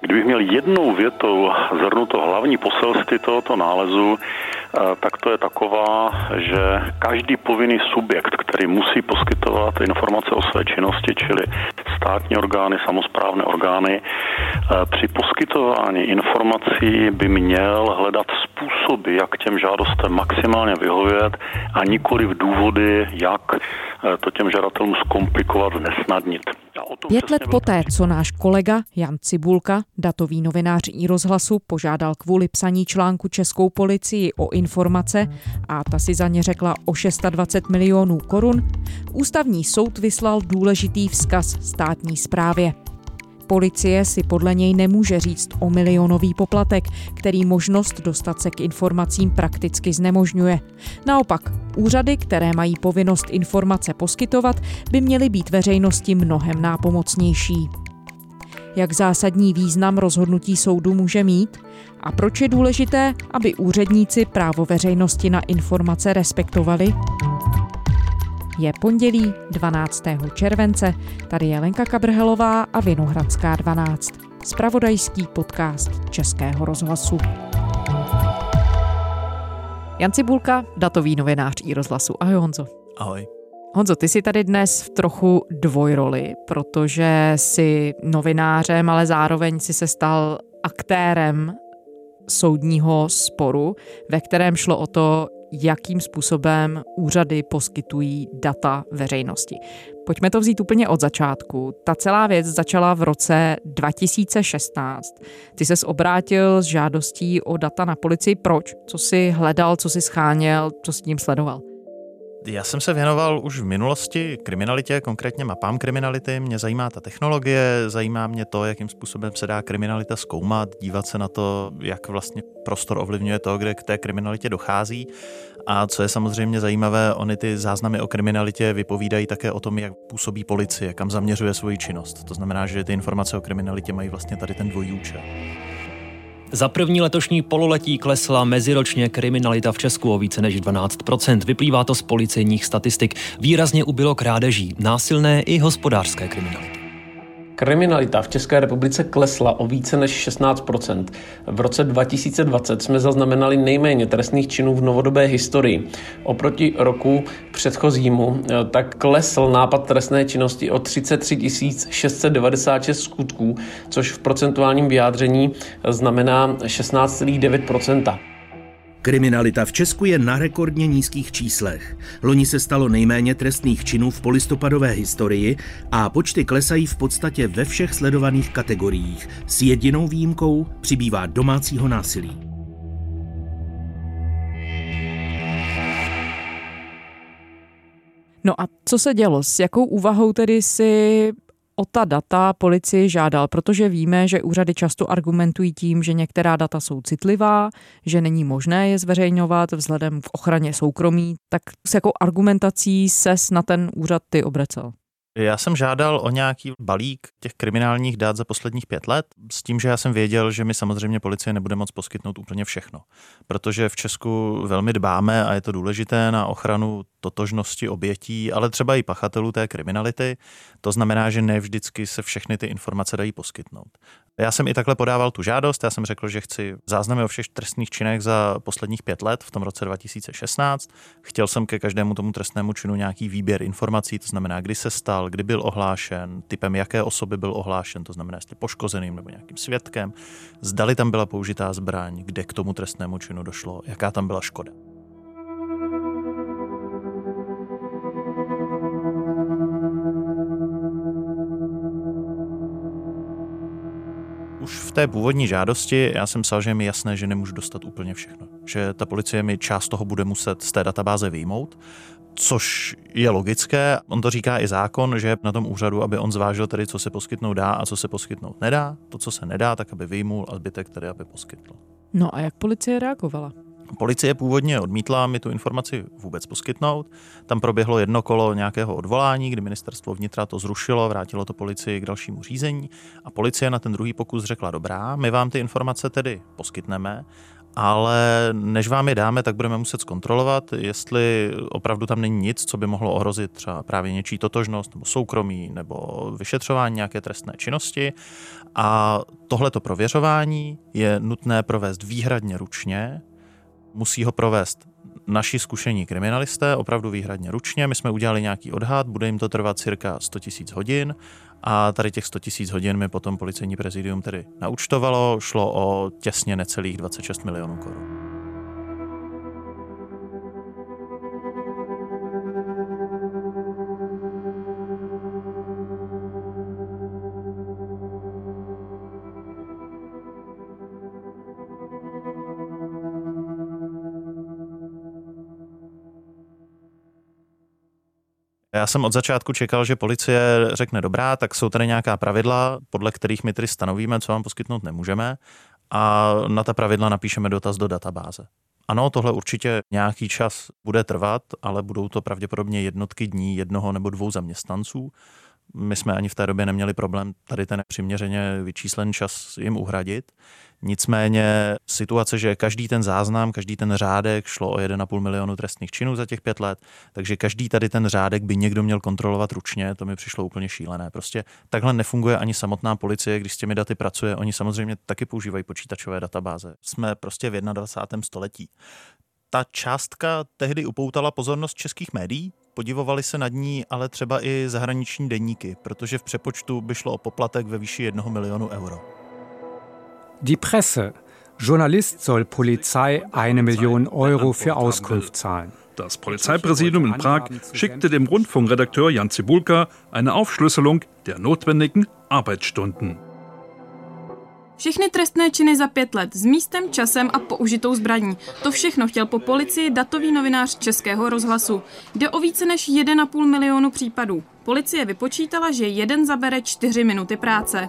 Kdybych měl jednou větou zhrnuto hlavní poselství tohoto nálezu, eh, tak to je taková, že každý povinný subjekt, který musí poskytovat informace o své činnosti, čili státní orgány, samozprávné orgány, eh, při poskytování informací by měl hledat způsoby, jak těm žádostem maximálně vyhovět a nikoli v důvody, jak eh, to těm žadatelům zkomplikovat, nesnadnit. Pět let poté, co náš kolega Jan Cibulka, datový novinář i rozhlasu, požádal kvůli psaní článku Českou policii o informace a ta si za ně řekla o 620 milionů korun, ústavní soud vyslal důležitý vzkaz státní správě. Policie si podle něj nemůže říct o milionový poplatek, který možnost dostat se k informacím prakticky znemožňuje. Naopak, úřady, které mají povinnost informace poskytovat, by měly být veřejnosti mnohem nápomocnější. Jak zásadní význam rozhodnutí soudu může mít a proč je důležité, aby úředníci právo veřejnosti na informace respektovali? Je pondělí 12. července, tady je Lenka Kabrhelová a Vinohradská 12. Spravodajský podcast Českého rozhlasu. Jan Cibulka, datový novinář i rozhlasu. Ahoj Honzo. Ahoj. Honzo, ty jsi tady dnes v trochu dvojroli, protože jsi novinářem, ale zároveň si se stal aktérem soudního sporu, ve kterém šlo o to, jakým způsobem úřady poskytují data veřejnosti. Pojďme to vzít úplně od začátku. Ta celá věc začala v roce 2016. Ty ses obrátil s žádostí o data na policii. Proč? Co jsi hledal, co jsi scháněl, co s tím sledoval? Já jsem se věnoval už v minulosti kriminalitě, konkrétně mapám kriminality. Mě zajímá ta technologie, zajímá mě to, jakým způsobem se dá kriminalita zkoumat, dívat se na to, jak vlastně prostor ovlivňuje to, kde k té kriminalitě dochází. A co je samozřejmě zajímavé, oni ty záznamy o kriminalitě vypovídají také o tom, jak působí policie, kam zaměřuje svoji činnost. To znamená, že ty informace o kriminalitě mají vlastně tady ten dvojí účel. Za první letošní pololetí klesla meziročně kriminalita v Česku o více než 12% Vyplývá to z policejních statistik. Výrazně ubylo krádeží, násilné i hospodářské kriminality. Kriminalita v České republice klesla o více než 16% V roce 2020 jsme zaznamenali nejméně trestných činů v novodobé historii. Oproti roku předchozímu eh, tak klesl nápad trestné činnosti o 33 696 skutků, což v procentuálním vyjádření znamená 16,9 Kriminalita v Česku je na rekordně nízkých číslech. Loni se stalo nejméně trestných činů v polistopadové historii a počty klesají v podstatě ve všech sledovaných kategoriích. S jedinou výjimkou přibývá domácího násilí. No a co se dělo? S jakou úvahou tedy si o ta data policii žádal, protože víme, že úřady často argumentují tím, že některá data jsou citlivá, že není možné je zveřejňovat vzhledem k ochraně soukromí. Tak s jakou argumentací ses na ten úřad ty obrecel? Já jsem žádal o nějaký balík těch kriminálních dát za posledních pět let, s tím, že já jsem věděl, že mi samozřejmě policie nebude moc poskytnout úplně všechno. Protože v Česku velmi dbáme a je to důležité na ochranu totožnosti obětí, ale třeba i pachatelů té kriminality. To znamená, že ne vždycky se všechny ty informace dají poskytnout. Já jsem i takhle podával tu žádost, já jsem řekl, že chci záznamy o všech trestných činech za posledních pět let v tom roce 2016. Chtěl jsem ke každému tomu trestnému činu nějaký výběr informací, to znamená, kdy se stal, kdy byl ohlášen, typem jaké osoby byl ohlášen, to znamená, jestli poškozeným nebo nějakým svědkem, zdali tam byla použitá zbraň, kde k tomu trestnému činu došlo, jaká tam byla škoda. Té původní žádosti já jsem psal, že je mi jasné, že nemůžu dostat úplně všechno. Že ta policie mi část toho bude muset z té databáze vyjmout, což je logické. On to říká i zákon, že na tom úřadu, aby on zvážil tedy, co se poskytnout dá a co se poskytnout nedá. To, co se nedá, tak aby vyjmul a zbytek tedy, aby poskytl. No a jak policie reagovala? Policie původně odmítla mi tu informaci vůbec poskytnout. Tam proběhlo jedno kolo nějakého odvolání, kdy ministerstvo vnitra to zrušilo, vrátilo to policii k dalšímu řízení a policie na ten druhý pokus řekla dobrá, my vám ty informace tedy poskytneme, ale než vám je dáme, tak budeme muset zkontrolovat, jestli opravdu tam není nic, co by mohlo ohrozit třeba právě něčí totožnost nebo soukromí nebo vyšetřování nějaké trestné činnosti. A tohleto prověřování je nutné provést výhradně ručně, musí ho provést naši zkušení kriminalisté, opravdu výhradně ručně. My jsme udělali nějaký odhad, bude jim to trvat cirka 100 000 hodin a tady těch 100 000 hodin mi potom policejní prezidium tedy naučtovalo, šlo o těsně necelých 26 milionů korun. Já jsem od začátku čekal, že policie řekne dobrá, tak jsou tady nějaká pravidla, podle kterých my tedy stanovíme, co vám poskytnout nemůžeme a na ta pravidla napíšeme dotaz do databáze. Ano, tohle určitě nějaký čas bude trvat, ale budou to pravděpodobně jednotky dní jednoho nebo dvou zaměstnanců. My jsme ani v té době neměli problém tady ten přiměřeně vyčíslen čas jim uhradit. Nicméně situace, že každý ten záznam, každý ten řádek šlo o 1,5 milionu trestných činů za těch pět let, takže každý tady ten řádek by někdo měl kontrolovat ručně, to mi přišlo úplně šílené. Prostě takhle nefunguje ani samotná policie, když s těmi daty pracuje. Oni samozřejmě taky používají počítačové databáze. Jsme prostě v 21. století. Ta částka tehdy upoutala pozornost českých médií, podivovali se nad ní ale třeba i zahraniční deníky, protože v přepočtu by šlo o poplatek ve výši jednoho milionu euro. Die Presse. Journalist soll Polizei eine Million Euro für Auskunft zahlen. Das Polizeipräsidium in Prag schickte dem Rundfunkredakteur Jan Zibulka eine Aufschlüsselung der notwendigen Arbeitsstunden. Všechny trestné činy za pět let s místem, časem a použitou zbraní. To všechno chtěl po policii datový novinář Českého rozhlasu. Jde o více než 1,5 milionu případů. Policie vypočítala, že jeden zabere 4 minuty práce.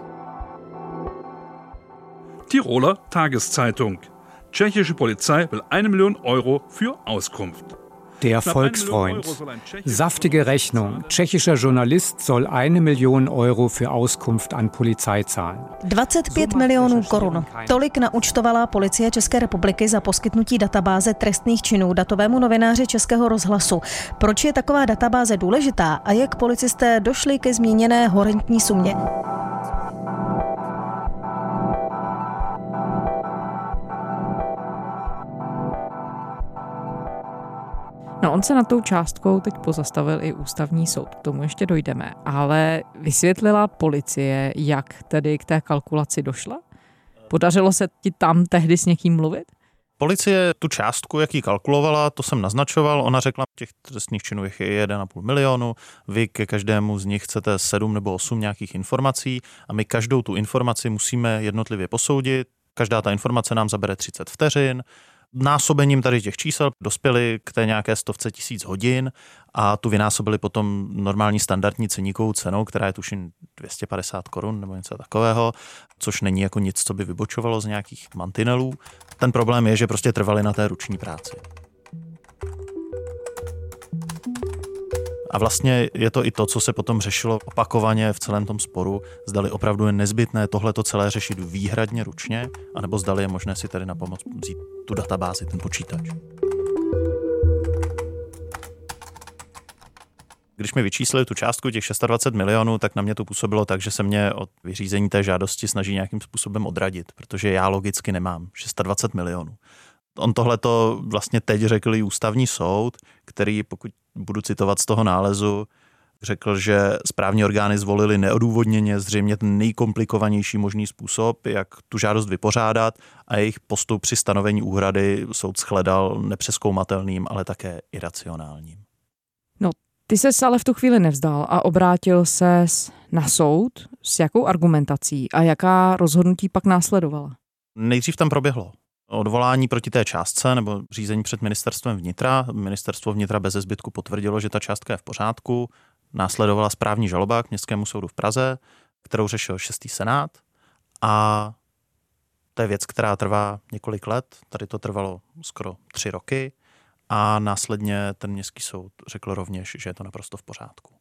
Tiroler Tageszeitung. Tschechische Polizei will eine Million Euro für Auskunft. Der Volksfreund. Saftige Rechnung. Tschechischer Journalist soll eine Million Euro für Auskunft an Polizei zahlen. 25 milionů korun. Tolik naučtovala policie České republiky za poskytnutí databáze trestných činů datovému novináři Českého rozhlasu. Proč je taková databáze důležitá a jak policisté došli ke zmíněné horentní sumě? No on se na tou částkou teď pozastavil i ústavní soud, k tomu ještě dojdeme, ale vysvětlila policie, jak tedy k té kalkulaci došla? Podařilo se ti tam tehdy s někým mluvit? Policie tu částku, jak ji kalkulovala, to jsem naznačoval. Ona řekla, těch trestných činů je 1,5 milionu, vy ke každému z nich chcete 7 nebo 8 nějakých informací a my každou tu informaci musíme jednotlivě posoudit. Každá ta informace nám zabere 30 vteřin, násobením tady těch čísel dospěli k té nějaké stovce tisíc hodin a tu vynásobili potom normální standardní ceníkovou cenou, která je tuším 250 korun nebo něco takového, což není jako nic, co by vybočovalo z nějakých mantinelů. Ten problém je, že prostě trvali na té ruční práci. A vlastně je to i to, co se potom řešilo opakovaně v celém tom sporu, zdali opravdu je nezbytné tohle to celé řešit výhradně ručně, anebo zdali je možné si tady na pomoc vzít tu databázi, ten počítač. Když mi vyčíslili tu částku těch 620 milionů, tak na mě to působilo tak, že se mě od vyřízení té žádosti snaží nějakým způsobem odradit, protože já logicky nemám 620 milionů. On tohle to vlastně teď řekl i ústavní soud, který, pokud budu citovat z toho nálezu, řekl, že správní orgány zvolili neodůvodněně zřejmě ten nejkomplikovanější možný způsob, jak tu žádost vypořádat a jejich postup při stanovení úhrady soud shledal nepřeskoumatelným, ale také iracionálním. No, ty se ale v tu chvíli nevzdal a obrátil se na soud s jakou argumentací a jaká rozhodnutí pak následovala? Nejdřív tam proběhlo odvolání proti té částce nebo řízení před ministerstvem vnitra. Ministerstvo vnitra bez zbytku potvrdilo, že ta částka je v pořádku. Následovala správní žaloba k Městskému soudu v Praze, kterou řešil šestý senát. A to je věc, která trvá několik let. Tady to trvalo skoro tři roky. A následně ten městský soud řekl rovněž, že je to naprosto v pořádku.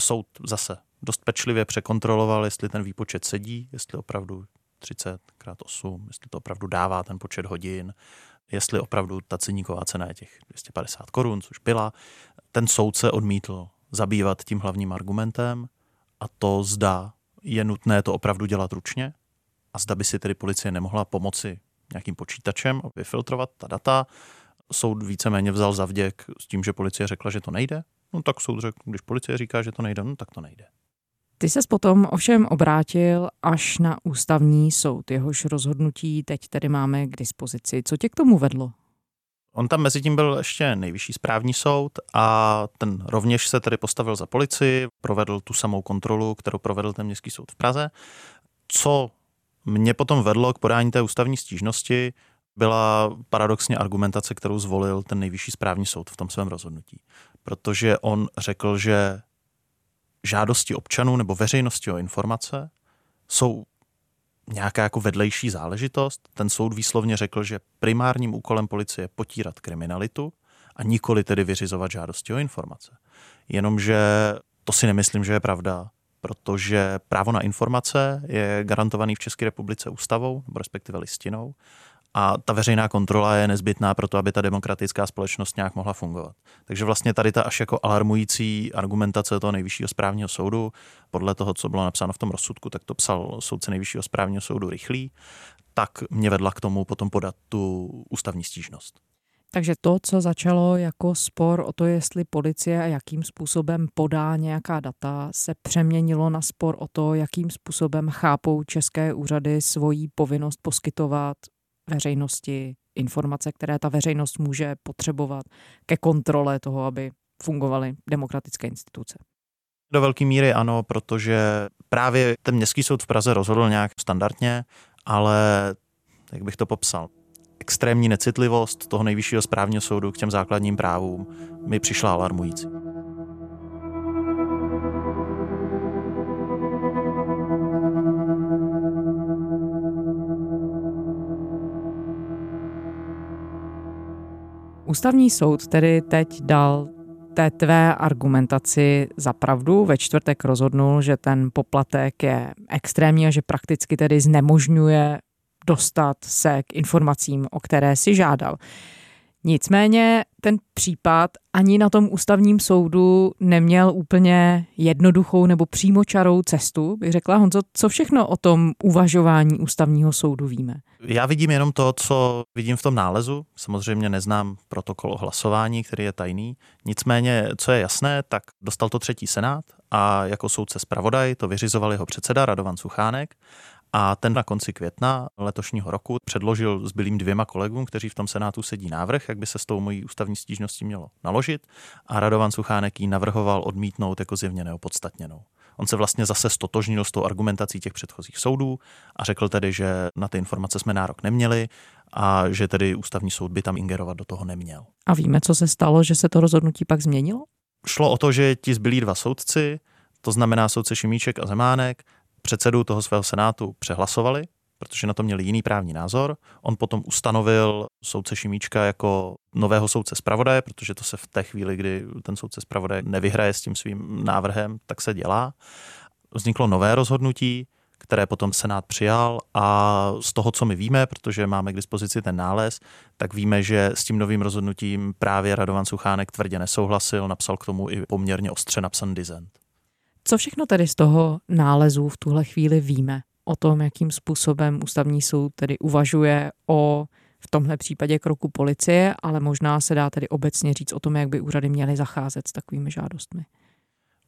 Soud zase dost pečlivě překontroloval, jestli ten výpočet sedí, jestli opravdu 30 krát 8, jestli to opravdu dává ten počet hodin, jestli opravdu ta ceníková cena je těch 250 korun, což byla. Ten soudce odmítl zabývat tím hlavním argumentem a to zda je nutné to opravdu dělat ručně a zda by si tedy policie nemohla pomoci nějakým počítačem a vyfiltrovat ta data. Soud víceméně vzal za vděk s tím, že policie řekla, že to nejde. No tak soud řekl, když policie říká, že to nejde, no tak to nejde. Ty ses potom ovšem obrátil až na ústavní soud, jehož rozhodnutí teď tedy máme k dispozici. Co tě k tomu vedlo? On tam mezi tím byl ještě nejvyšší správní soud a ten rovněž se tedy postavil za policii, provedl tu samou kontrolu, kterou provedl ten městský soud v Praze. Co mě potom vedlo k podání té ústavní stížnosti, byla paradoxně argumentace, kterou zvolil ten nejvyšší správní soud v tom svém rozhodnutí. Protože on řekl, že žádosti občanů nebo veřejnosti o informace jsou nějaká jako vedlejší záležitost. Ten soud výslovně řekl, že primárním úkolem policie je potírat kriminalitu a nikoli tedy vyřizovat žádosti o informace. Jenomže to si nemyslím, že je pravda, protože právo na informace je garantovaný v České republice ústavou, nebo respektive listinou, a ta veřejná kontrola je nezbytná pro to, aby ta demokratická společnost nějak mohla fungovat. Takže vlastně tady ta až jako alarmující argumentace toho nejvyššího správního soudu, podle toho, co bylo napsáno v tom rozsudku, tak to psal soudce nejvyššího správního soudu rychlý, tak mě vedla k tomu potom podat tu ústavní stížnost. Takže to, co začalo jako spor o to, jestli policie a jakým způsobem podá nějaká data, se přeměnilo na spor o to, jakým způsobem chápou české úřady svoji povinnost poskytovat veřejnosti informace, které ta veřejnost může potřebovat ke kontrole toho, aby fungovaly demokratické instituce. Do velké míry ano, protože právě ten městský soud v Praze rozhodl nějak standardně, ale jak bych to popsal, extrémní necitlivost toho nejvyššího správního soudu k těm základním právům mi přišla alarmující. Ústavní soud tedy teď dal té tvé argumentaci za pravdu. Ve čtvrtek rozhodnul, že ten poplatek je extrémní a že prakticky tedy znemožňuje dostat se k informacím, o které si žádal. Nicméně ten případ ani na tom ústavním soudu neměl úplně jednoduchou nebo přímočarou cestu, bych řekla. Honzo, co všechno o tom uvažování ústavního soudu víme? Já vidím jenom to, co vidím v tom nálezu. Samozřejmě neznám protokol o hlasování, který je tajný. Nicméně, co je jasné, tak dostal to třetí senát a jako soudce zpravodaj to vyřizoval jeho předseda Radovan Suchánek a ten na konci května letošního roku předložil zbylým dvěma kolegům, kteří v tom Senátu sedí návrh, jak by se s tou mojí ústavní stížností mělo naložit a Radovan Suchánek ji navrhoval odmítnout jako zjevně neopodstatněnou. On se vlastně zase stotožnil s tou argumentací těch předchozích soudů a řekl tedy, že na ty informace jsme nárok neměli a že tedy ústavní soud by tam ingerovat do toho neměl. A víme, co se stalo, že se to rozhodnutí pak změnilo? Šlo o to, že ti zbylí dva soudci, to znamená soudce Šimíček a Zemánek, předsedu toho svého senátu přehlasovali, protože na to měli jiný právní názor. On potom ustanovil soudce Šimíčka jako nového soudce zpravodaje, protože to se v té chvíli, kdy ten soudce zpravodaje nevyhraje s tím svým návrhem, tak se dělá. Vzniklo nové rozhodnutí, které potom Senát přijal a z toho, co my víme, protože máme k dispozici ten nález, tak víme, že s tím novým rozhodnutím právě Radovan Suchánek tvrdě nesouhlasil, napsal k tomu i poměrně ostře napsan dizent. Co všechno tedy z toho nálezu v tuhle chvíli víme o tom, jakým způsobem ústavní soud tedy uvažuje o v tomhle případě kroku policie, ale možná se dá tedy obecně říct o tom, jak by úřady měly zacházet s takovými žádostmi.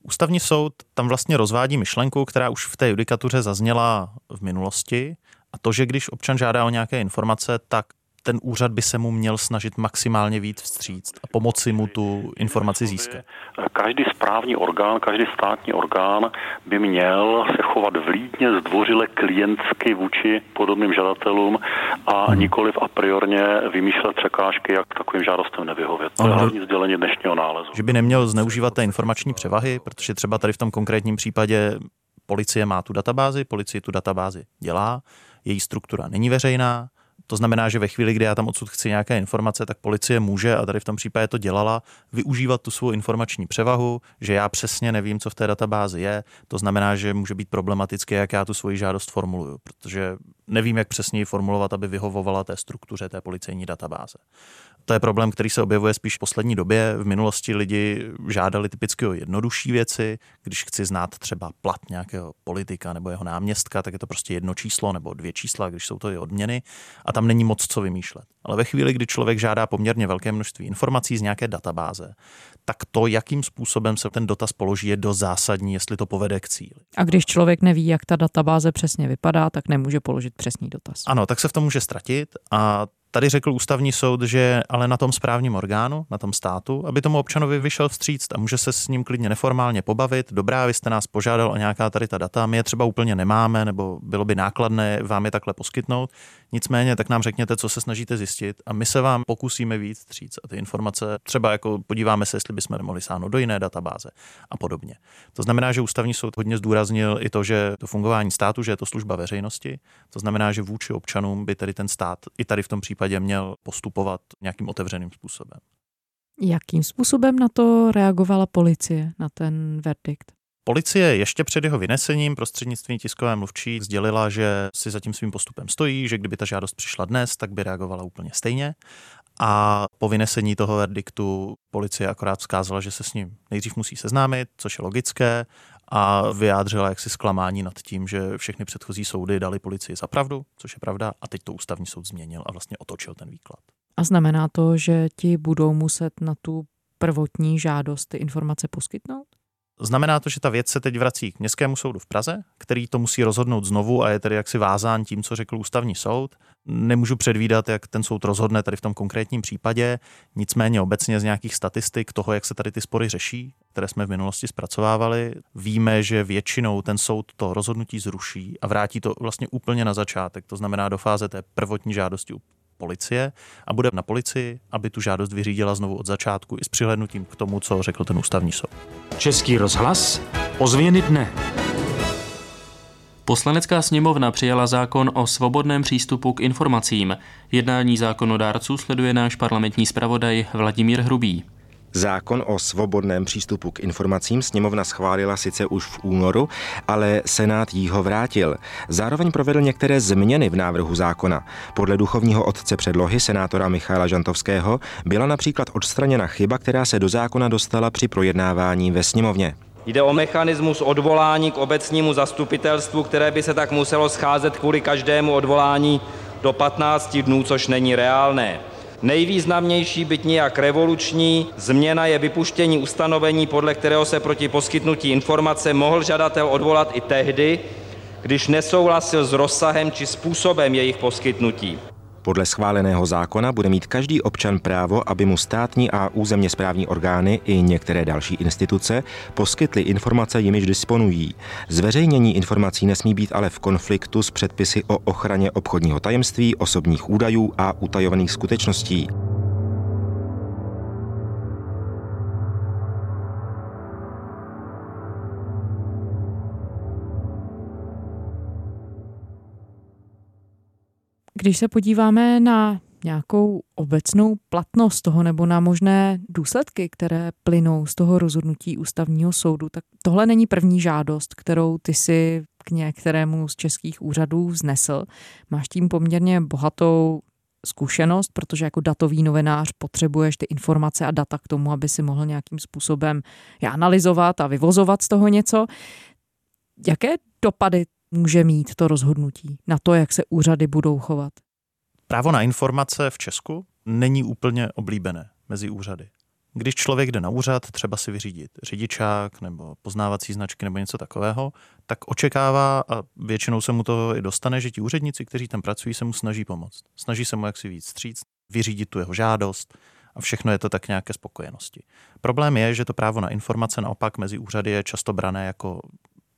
Ústavní soud tam vlastně rozvádí myšlenku, která už v té judikatuře zazněla v minulosti, a to, že když občan žádá o nějaké informace, tak ten úřad by se mu měl snažit maximálně víc vstříct a pomoci mu tu informaci získat. Každý správní orgán, každý státní orgán by měl se chovat vlídně, zdvořile, klientsky vůči podobným žadatelům a hmm. nikoliv a priorně vymýšlet překážky, jak takovým žádostem nevyhovět. To je hlavní sdělení dnešního nálezu. Že by neměl zneužívat té informační převahy, protože třeba tady v tom konkrétním případě policie má tu databázi, policie tu databázi dělá, její struktura není veřejná, to znamená, že ve chvíli, kdy já tam odsud chci nějaké informace, tak policie může, a tady v tom případě to dělala, využívat tu svou informační převahu, že já přesně nevím, co v té databázi je. To znamená, že může být problematické, jak já tu svoji žádost formuluju, protože nevím, jak přesně ji formulovat, aby vyhovovala té struktuře té policejní databáze. To je problém, který se objevuje spíš v poslední době. V minulosti lidi žádali typicky o jednodušší věci. Když chci znát třeba plat nějakého politika nebo jeho náměstka, tak je to prostě jedno číslo nebo dvě čísla, když jsou to i odměny a tam není moc co vymýšlet. Ale ve chvíli, kdy člověk žádá poměrně velké množství informací z nějaké databáze, tak to, jakým způsobem se ten dotaz položí, je do zásadní, jestli to povede k cíli. A když člověk neví, jak ta databáze přesně vypadá, tak nemůže položit přesný dotaz. Ano, tak se v tom může ztratit a Tady řekl ústavní soud, že ale na tom správním orgánu, na tom státu, aby tomu občanovi vyšel vstříct a může se s ním klidně neformálně pobavit. Dobrá, vy jste nás požádal o nějaká tady ta data, my je třeba úplně nemáme, nebo bylo by nákladné vám je takhle poskytnout. Nicméně, tak nám řekněte, co se snažíte zjistit a my se vám pokusíme víc vstříc a ty informace třeba jako podíváme se, jestli bychom nemohli sáhnout do jiné databáze a podobně. To znamená, že ústavní soud hodně zdůraznil i to, že to fungování státu, že je to služba veřejnosti. To znamená, že vůči občanům by tedy ten stát i tady v tom případě případě měl postupovat nějakým otevřeným způsobem. Jakým způsobem na to reagovala policie, na ten verdikt? Policie ještě před jeho vynesením prostřednictvím tiskové mluvčí sdělila, že si za tím svým postupem stojí, že kdyby ta žádost přišla dnes, tak by reagovala úplně stejně. A po vynesení toho verdiktu policie akorát vzkázala, že se s ním nejdřív musí seznámit, což je logické, a vyjádřila jaksi zklamání nad tím, že všechny předchozí soudy dali policii za pravdu, což je pravda, a teď to ústavní soud změnil a vlastně otočil ten výklad. A znamená to, že ti budou muset na tu prvotní žádost ty informace poskytnout? Znamená to, že ta věc se teď vrací k Městskému soudu v Praze, který to musí rozhodnout znovu a je tedy jaksi vázán tím, co řekl ústavní soud. Nemůžu předvídat, jak ten soud rozhodne tady v tom konkrétním případě, nicméně obecně z nějakých statistik toho, jak se tady ty spory řeší, které jsme v minulosti zpracovávali, víme, že většinou ten soud to rozhodnutí zruší a vrátí to vlastně úplně na začátek, to znamená do fáze té prvotní žádosti policie a bude na policii, aby tu žádost vyřídila znovu od začátku i s přihlednutím k tomu, co řekl ten ústavní soud. Český rozhlas, ozvěny dne. Poslanecká sněmovna přijala zákon o svobodném přístupu k informacím. Jednání zákonodárců sleduje náš parlamentní zpravodaj Vladimír Hrubý. Zákon o svobodném přístupu k informacím sněmovna schválila sice už v únoru, ale Senát jí ho vrátil. Zároveň provedl některé změny v návrhu zákona. Podle duchovního otce předlohy senátora Michala Žantovského byla například odstraněna chyba, která se do zákona dostala při projednávání ve sněmovně. Jde o mechanismus odvolání k obecnímu zastupitelstvu, které by se tak muselo scházet kvůli každému odvolání do 15 dnů, což není reálné. Nejvýznamnější, byť nějak revoluční, změna je vypuštění ustanovení, podle kterého se proti poskytnutí informace mohl žadatel odvolat i tehdy, když nesouhlasil s rozsahem či způsobem jejich poskytnutí. Podle schváleného zákona bude mít každý občan právo, aby mu státní a územně správní orgány i některé další instituce poskytly informace, jimiž disponují. Zveřejnění informací nesmí být ale v konfliktu s předpisy o ochraně obchodního tajemství, osobních údajů a utajovaných skutečností. Když se podíváme na nějakou obecnou platnost toho nebo na možné důsledky, které plynou z toho rozhodnutí ústavního soudu, tak tohle není první žádost, kterou ty si k některému z českých úřadů vznesl. Máš tím poměrně bohatou zkušenost, protože jako datový novinář potřebuješ ty informace a data k tomu, aby si mohl nějakým způsobem je analyzovat a vyvozovat z toho něco. Jaké dopady může mít to rozhodnutí na to, jak se úřady budou chovat? Právo na informace v Česku není úplně oblíbené mezi úřady. Když člověk jde na úřad, třeba si vyřídit řidičák nebo poznávací značky nebo něco takového, tak očekává a většinou se mu to i dostane, že ti úředníci, kteří tam pracují, se mu snaží pomoct. Snaží se mu jak si víc stříct, vyřídit tu jeho žádost a všechno je to tak nějaké spokojenosti. Problém je, že to právo na informace naopak mezi úřady je často brané jako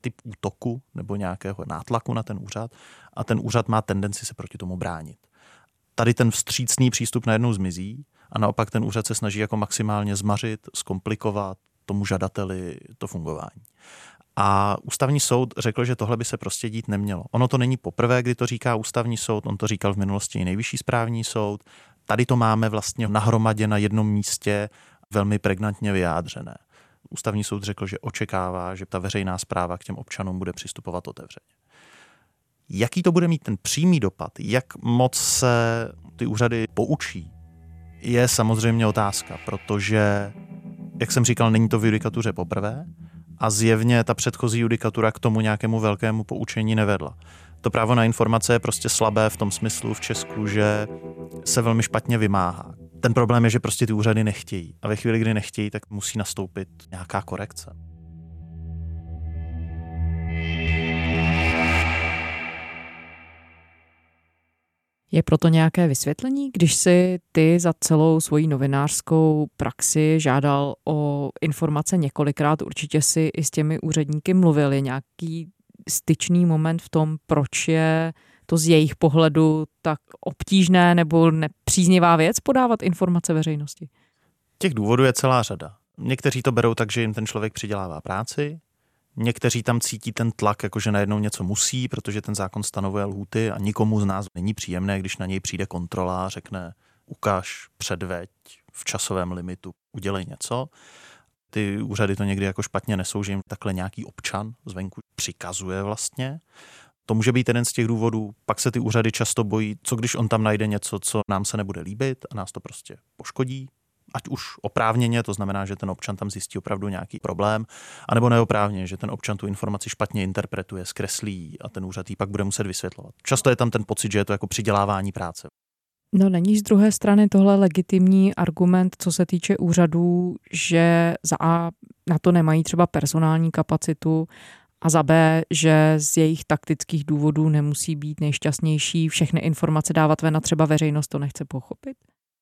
typ útoku nebo nějakého nátlaku na ten úřad a ten úřad má tendenci se proti tomu bránit. Tady ten vstřícný přístup najednou zmizí a naopak ten úřad se snaží jako maximálně zmařit, zkomplikovat tomu žadateli to fungování. A ústavní soud řekl, že tohle by se prostě dít nemělo. Ono to není poprvé, kdy to říká ústavní soud, on to říkal v minulosti i nejvyšší správní soud. Tady to máme vlastně nahromadě na jednom místě velmi pregnantně vyjádřené. Ústavní soud řekl, že očekává, že ta veřejná zpráva k těm občanům bude přistupovat otevřeně. Jaký to bude mít ten přímý dopad, jak moc se ty úřady poučí, je samozřejmě otázka, protože, jak jsem říkal, není to v judikatuře poprvé a zjevně ta předchozí judikatura k tomu nějakému velkému poučení nevedla. To právo na informace je prostě slabé v tom smyslu v Česku, že se velmi špatně vymáhá. Ten problém je, že prostě ty úřady nechtějí. A ve chvíli, kdy nechtějí, tak musí nastoupit nějaká korekce. Je proto nějaké vysvětlení, když si ty za celou svoji novinářskou praxi žádal o informace několikrát, určitě si i s těmi úředníky mluvili, nějaký styčný moment v tom, proč je to z jejich pohledu tak obtížné nebo nepříznivá věc podávat informace veřejnosti? Těch důvodů je celá řada. Někteří to berou tak, že jim ten člověk přidělává práci, Někteří tam cítí ten tlak, jakože najednou něco musí, protože ten zákon stanovuje lhuty a nikomu z nás není příjemné, když na něj přijde kontrola a řekne ukáž, předveď v časovém limitu, udělej něco. Ty úřady to někdy jako špatně nesou, že jim takhle nějaký občan zvenku přikazuje vlastně. To může být jeden z těch důvodů. Pak se ty úřady často bojí, co když on tam najde něco, co nám se nebude líbit a nás to prostě poškodí, ať už oprávněně, to znamená, že ten občan tam zjistí opravdu nějaký problém, anebo neoprávně, že ten občan tu informaci špatně interpretuje, zkreslí a ten úřad ji pak bude muset vysvětlovat. Často je tam ten pocit, že je to jako přidělávání práce. No není z druhé strany tohle legitimní argument, co se týče úřadů, že za A na to nemají třeba personální kapacitu a za B, že z jejich taktických důvodů nemusí být nejšťastnější všechny informace dávat ven a třeba veřejnost to nechce pochopit?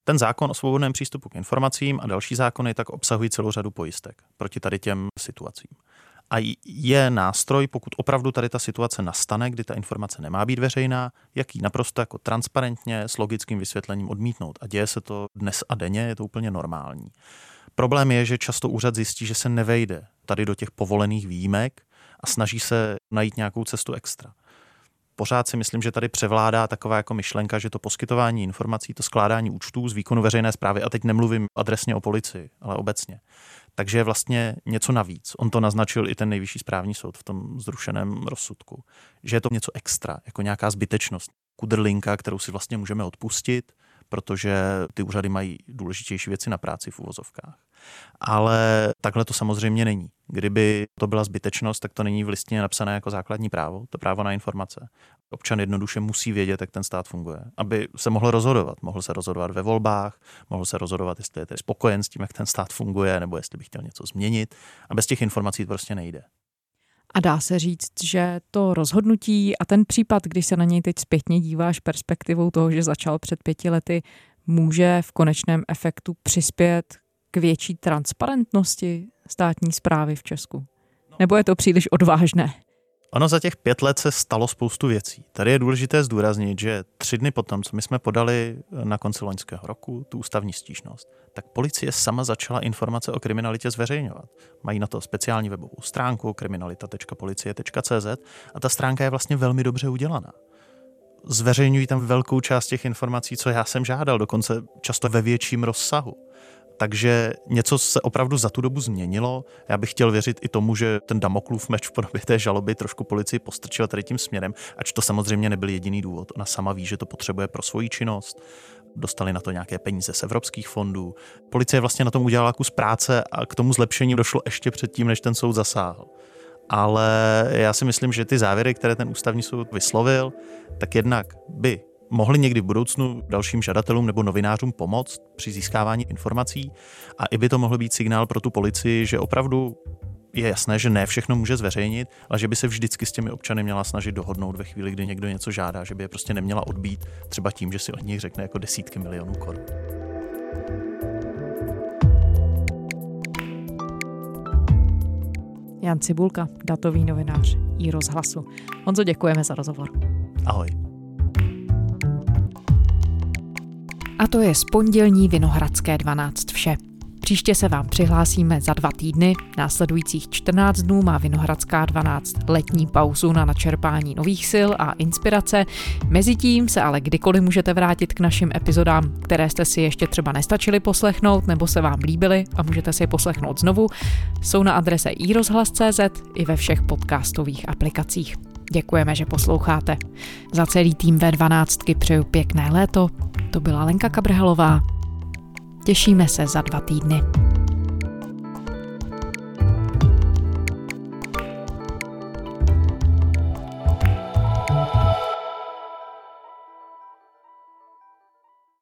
Ten zákon o svobodném přístupu k informacím a další zákony tak obsahují celou řadu pojistek proti tady těm situacím. A je nástroj, pokud opravdu tady ta situace nastane, kdy ta informace nemá být veřejná, jak ji naprosto jako transparentně s logickým vysvětlením odmítnout. A děje se to dnes a denně, je to úplně normální. Problém je, že často úřad zjistí, že se nevejde tady do těch povolených výjimek a snaží se najít nějakou cestu extra pořád si myslím, že tady převládá taková jako myšlenka, že to poskytování informací, to skládání účtů z výkonu veřejné zprávy, a teď nemluvím adresně o policii, ale obecně, takže je vlastně něco navíc. On to naznačil i ten nejvyšší správní soud v tom zrušeném rozsudku, že je to něco extra, jako nějaká zbytečnost, kudrlinka, kterou si vlastně můžeme odpustit, protože ty úřady mají důležitější věci na práci v uvozovkách. Ale takhle to samozřejmě není. Kdyby to byla zbytečnost, tak to není v listině napsané jako základní právo, to právo na informace. Občan jednoduše musí vědět, jak ten stát funguje, aby se mohl rozhodovat. Mohl se rozhodovat ve volbách, mohl se rozhodovat, jestli je spokojen s tím, jak ten stát funguje, nebo jestli by chtěl něco změnit. A bez těch informací to prostě nejde. A dá se říct, že to rozhodnutí a ten případ, když se na něj teď zpětně díváš perspektivou toho, že začal před pěti lety, může v konečném efektu přispět k větší transparentnosti státní zprávy v Česku? Nebo je to příliš odvážné? Ono za těch pět let se stalo spoustu věcí. Tady je důležité zdůraznit, že tři dny potom, co my jsme podali na konci loňského roku tu ústavní stížnost, tak policie sama začala informace o kriminalitě zveřejňovat. Mají na to speciální webovou stránku kriminalita.policie.cz a ta stránka je vlastně velmi dobře udělaná. Zveřejňují tam velkou část těch informací, co já jsem žádal, dokonce často ve větším rozsahu. Takže něco se opravdu za tu dobu změnilo. Já bych chtěl věřit i tomu, že ten Damoklův meč v podobě té žaloby trošku policii postrčil tady tím směrem, ač to samozřejmě nebyl jediný důvod. Ona sama ví, že to potřebuje pro svoji činnost. Dostali na to nějaké peníze z evropských fondů. Policie vlastně na tom udělala kus práce a k tomu zlepšení došlo ještě předtím, než ten soud zasáhl. Ale já si myslím, že ty závěry, které ten ústavní soud vyslovil, tak jednak by mohli někdy v budoucnu dalším žadatelům nebo novinářům pomoct při získávání informací a i by to mohl být signál pro tu policii, že opravdu je jasné, že ne všechno může zveřejnit, ale že by se vždycky s těmi občany měla snažit dohodnout ve chvíli, kdy někdo něco žádá, že by je prostě neměla odbít třeba tím, že si od nich řekne jako desítky milionů korun. Jan Cibulka, datový novinář i rozhlasu. Honzo, děkujeme za rozhovor. Ahoj. A to je z pondělní Vinohradské 12 vše. Příště se vám přihlásíme za dva týdny. Následujících 14 dnů má Vinohradská 12 letní pauzu na načerpání nových sil a inspirace. Mezitím se ale kdykoliv můžete vrátit k našim epizodám, které jste si ještě třeba nestačili poslechnout nebo se vám líbily a můžete si je poslechnout znovu. Jsou na adrese iRozhlas.cz i ve všech podcastových aplikacích. Děkujeme, že posloucháte. Za celý tým V12 přeju pěkné léto. To byla Lenka Kabrhelová. Těšíme se za dva týdny.